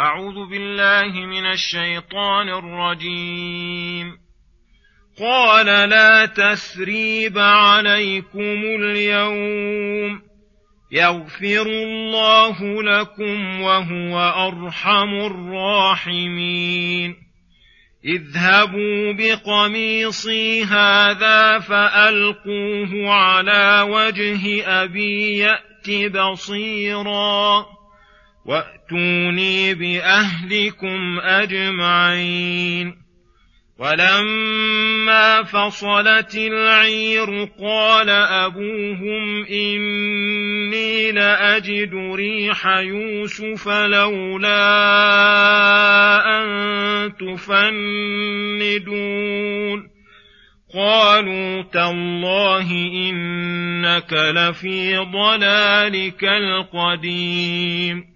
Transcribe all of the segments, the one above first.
أعوذ بالله من الشيطان الرجيم. قال لا تثريب عليكم اليوم. يغفر الله لكم وهو أرحم الراحمين. اذهبوا بقميصي هذا فألقوه على وجه أبي يأت بصيراً. واتوني باهلكم اجمعين ولما فصلت العير قال ابوهم اني لاجد ريح يوسف لولا ان تفندون قالوا تالله انك لفي ضلالك القديم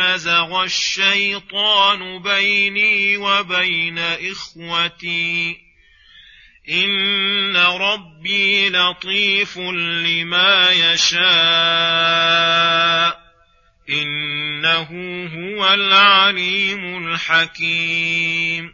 نزغ الشيطان بيني وبين إخوتي. إن ربي لطيف لما يشاء. إنه هو العليم الحكيم.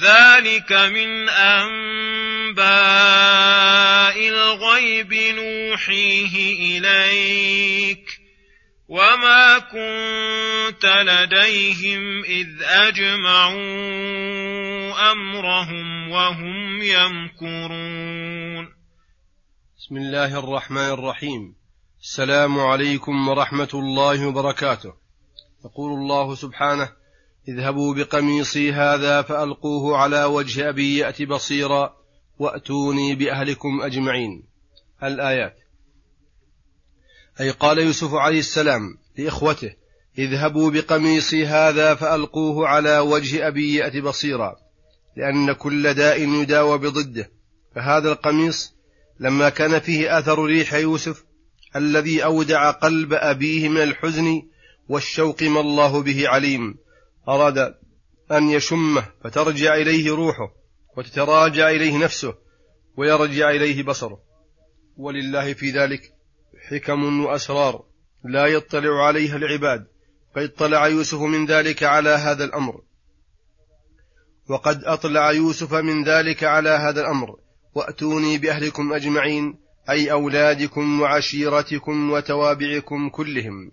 ذلك من انباء الغيب نوحيه اليك وما كنت لديهم اذ اجمعوا امرهم وهم يمكرون بسم الله الرحمن الرحيم. السلام عليكم ورحمة الله وبركاته. يقول الله سبحانه اذهبوا بقميصي هذا فألقوه على وجه أبي يأت بصيرا وأتوني بأهلكم أجمعين. الآيات. أي قال يوسف عليه السلام لإخوته اذهبوا بقميصي هذا فألقوه على وجه أبي يأت بصيرا لأن كل داء يداوى بضده. فهذا القميص لما كان فيه أثر ريح يوسف الذي أودع قلب أبيه من الحزن والشوق ما الله به عليم. أراد أن يشمه فترجع إليه روحه وتتراجع إليه نفسه ويرجع إليه بصره. ولله في ذلك حكم وأسرار لا يطلع عليها العباد فاطلع يوسف من ذلك على هذا الأمر. وقد أطلع يوسف من ذلك على هذا الأمر. وأتوني بأهلكم أجمعين أي أولادكم وعشيرتكم وتوابعكم كلهم.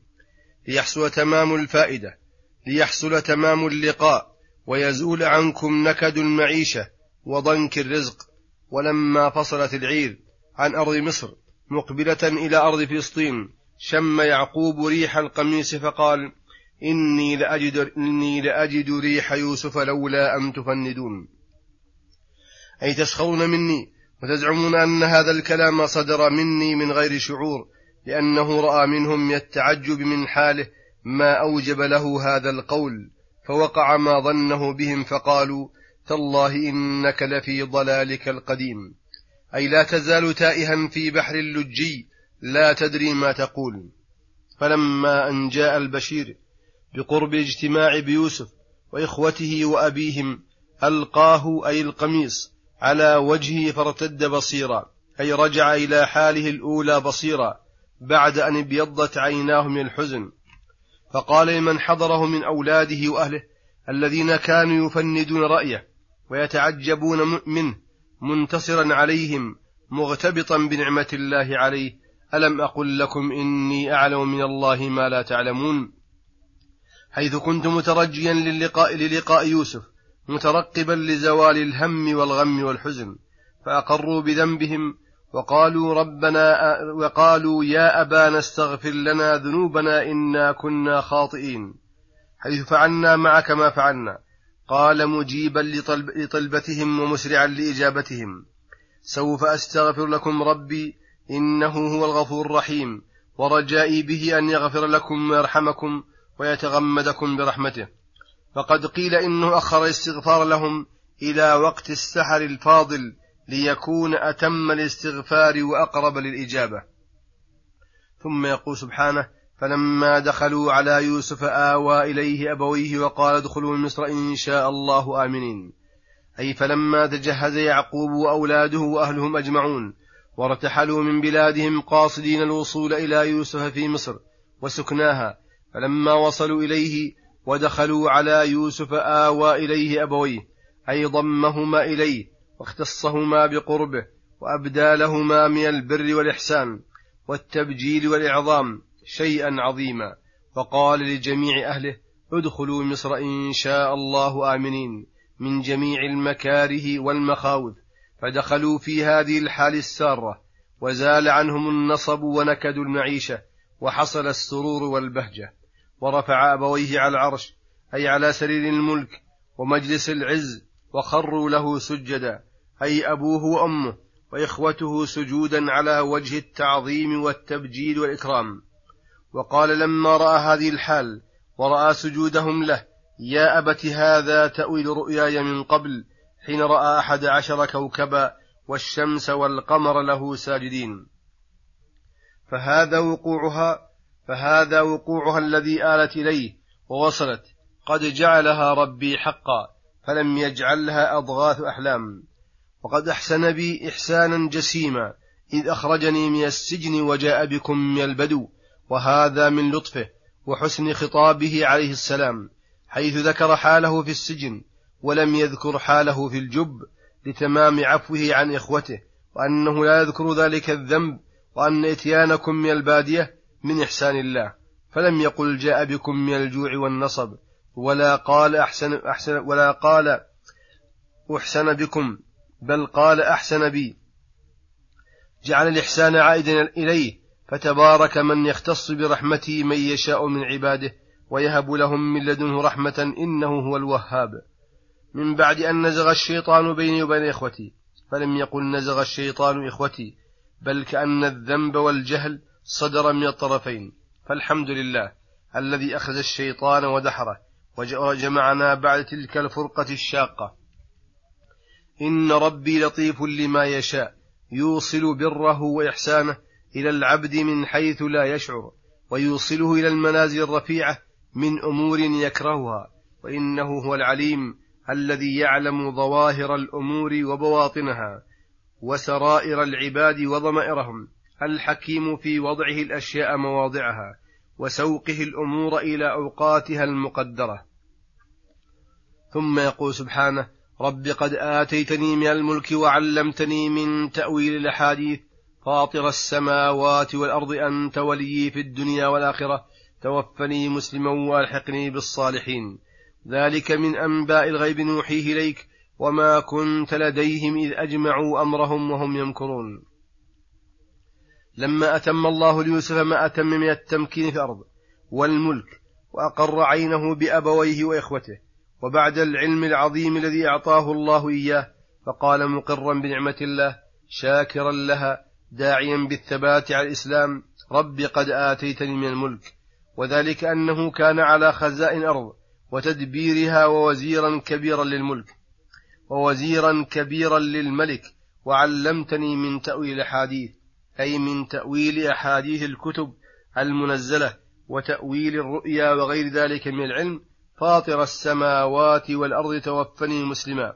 ليحصل تمام الفائدة. ليحصل تمام اللقاء ويزول عنكم نكد المعيشة وضنك الرزق. ولما فصلت العير عن أرض مصر مقبلة إلى أرض فلسطين شم يعقوب ريح القميص فقال إني لأجد, إني لأجد ريح يوسف لولا أن تفندون. أي تسخرون مني وتزعمون أن هذا الكلام صدر مني من غير شعور لأنه رأى منهم من التعجب من حاله ما أوجب له هذا القول فوقع ما ظنه بهم فقالوا تالله إنك لفي ضلالك القديم. أي لا تزال تائها في بحر اللجي لا تدري ما تقول. فلما أن جاء البشير بقرب اجتماع بيوسف وإخوته وأبيهم ألقاه أي القميص على وجهه فارتد بصيرا أي رجع إلى حاله الأولى بصيرا بعد أن ابيضت عيناه من الحزن. فقال لمن حضره من أولاده وأهله الذين كانوا يفندون رأيه ويتعجبون منه منتصرا عليهم مغتبطا بنعمة الله عليه ألم أقل لكم إني أعلم من الله ما لا تعلمون؟ حيث كنت مترجيا للقاء, للقاء يوسف مترقبا لزوال الهم والغم والحزن فأقروا بذنبهم وقالوا ربنا وقالوا يا أبانا استغفر لنا ذنوبنا إنا كنا خاطئين. حيث فعلنا معك ما فعلنا. قال مجيبا لطلب لطلبتهم ومسرعا لإجابتهم. سوف أستغفر لكم ربي إنه هو الغفور الرحيم. ورجائي به أن يغفر لكم ويرحمكم ويتغمدكم برحمته. فقد قيل إنه أخر الاستغفار لهم إلى وقت السحر الفاضل ليكون أتم الاستغفار وأقرب للإجابة. ثم يقول سبحانه فلما دخلوا على يوسف آوى إليه أبويه وقال ادخلوا مصر إن شاء الله آمنين. أي فلما تجهز يعقوب وأولاده وأهلهم أجمعون وارتحلوا من بلادهم قاصدين الوصول إلى يوسف في مصر وسكناها فلما وصلوا إليه ودخلوا على يوسف آوى إليه أبويه أي ضمهما إليه واختصهما بقربه وأبدى لهما من البر والإحسان والتبجيل والإعظام شيئا عظيما. فقال لجميع أهله ادخلوا مصر إن شاء الله آمنين من جميع المكاره والمخاوف فدخلوا في هذه الحال السارة وزال عنهم النصب ونكد المعيشة وحصل السرور والبهجة. ورفع أبويه على العرش أي على سرير الملك ومجلس العز وخروا له سجدا. أي أبوه وأمه وإخوته سجودا على وجه التعظيم والتبجيل والإكرام. وقال لما رأى هذه الحال ورأى سجودهم له يا أبت هذا تأويل رؤياي من قبل حين رأى أحد عشر كوكبا والشمس والقمر له ساجدين. فهذا وقوعها فهذا وقوعها الذي آلت إليه ووصلت قد جعلها ربي حقا فلم يجعلها أضغاث أحلام. وقد أحسن بي إحسانا جسيما إذ أخرجني من السجن وجاء بكم من البدو وهذا من لطفه وحسن خطابه عليه السلام حيث ذكر حاله في السجن ولم يذكر حاله في الجب لتمام عفوه عن إخوته وأنه لا يذكر ذلك الذنب وأن إتيانكم من البادية من إحسان الله. فلم يقل جاء بكم من الجوع والنصب ولا قال أحسن, أحسن ولا قال أحسن بكم. بل قال أحسن بي. جعل الإحسان عائدا إليه فتبارك من يختص برحمته من يشاء من عباده ويهب لهم من لدنه رحمة إنه هو الوهاب. من بعد أن نزغ الشيطان بيني وبين إخوتي فلم يقل نزغ الشيطان إخوتي بل كأن الذنب والجهل صدر من الطرفين. فالحمد لله الذي أخذ الشيطان ودحره وجمعنا بعد تلك الفرقة الشاقة. إن ربي لطيف لما يشاء يوصل بره وإحسانه إلى العبد من حيث لا يشعر ويوصله إلى المنازل الرفيعة من أمور يكرهها وإنه هو العليم الذي يعلم ظواهر الأمور وبواطنها وسرائر العباد وضمائرهم الحكيم في وضعه الأشياء مواضعها وسوقه الأمور إلى أوقاتها المقدرة. ثم يقول سبحانه رب قد آتيتني من الملك وعلمتني من تأويل الأحاديث فاطر السماوات والأرض أنت ولي في الدنيا والآخرة. توفني مسلما وألحقني بالصالحين. ذلك من أنباء الغيب نوحيه إليك وما كنت لديهم إذ أجمعوا أمرهم وهم يمكرون. لما أتم الله ليوسف ما أتم من التمكين في الأرض والملك وأقر عينه بأبويه وإخوته. وبعد العلم العظيم الذي أعطاه الله إياه فقال مقرا بنعمة الله شاكرا لها داعيا بالثبات على الإسلام رب قد آتيتني من الملك. وذلك أنه كان على خزائن الأرض وتدبيرها ووزيرا كبيرا للملك. ووزيرا كبيرا للملك وعلمتني من تأويل الأحاديث أي من تأويل أحاديث الكتب المنزلة وتأويل الرؤيا وغير ذلك من العلم فاطر السماوات والأرض توفني مسلما.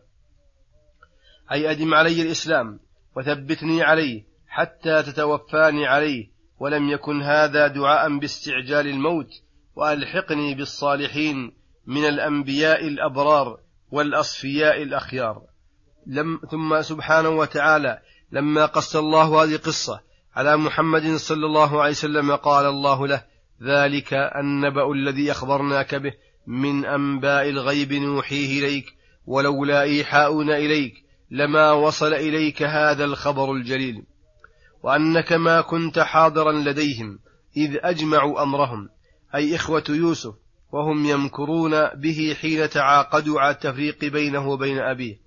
أي أدم علي الإسلام وثبتني عليه حتى تتوفاني عليه ولم يكن هذا دعاء باستعجال الموت وألحقني بالصالحين من الأنبياء الأبرار والأصفياء الأخيار. لم ثم سبحانه وتعالى لما قص الله هذه القصة على محمد صلى الله عليه وسلم قال الله له ذلك النبأ الذي أخبرناك به من أنباء الغيب نوحيه إليك ولولا إيحاؤنا إليك لما وصل إليك هذا الخبر الجليل. وأنك ما كنت حاضرا لديهم إذ أجمعوا أمرهم أي إخوة يوسف وهم يمكرون به حين تعاقدوا على التفريق بينه وبين أبيه.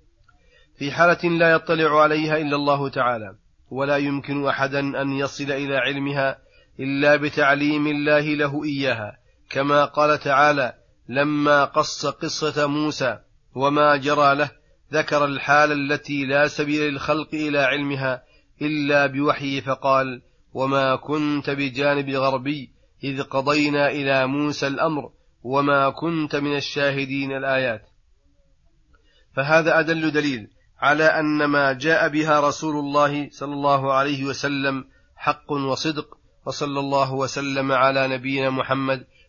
في حالة لا يطلع عليها إلا الله تعالى ولا يمكن أحدا أن يصل إلى علمها إلا بتعليم الله له إياها كما قال تعالى لما قص قصة موسى وما جرى له ذكر الحال التي لا سبيل للخلق إلى علمها إلا بوحي فقال وما كنت بجانب غربي إذ قضينا إلى موسى الأمر وما كنت من الشاهدين الآيات. فهذا أدل دليل على أن ما جاء بها رسول الله صلى الله عليه وسلم حق وصدق وصلى الله وسلم على نبينا محمد